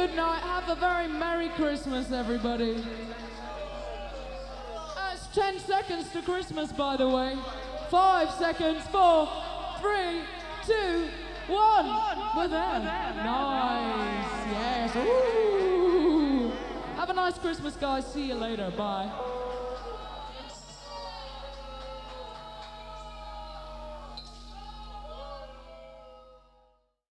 Good night. Have a very merry Christmas, everybody. Uh, it's 10 seconds to Christmas, by the way. Five seconds, four, three, two, one. We're there. Nice. Yes. Ooh. Have a nice Christmas, guys. See you later. Bye.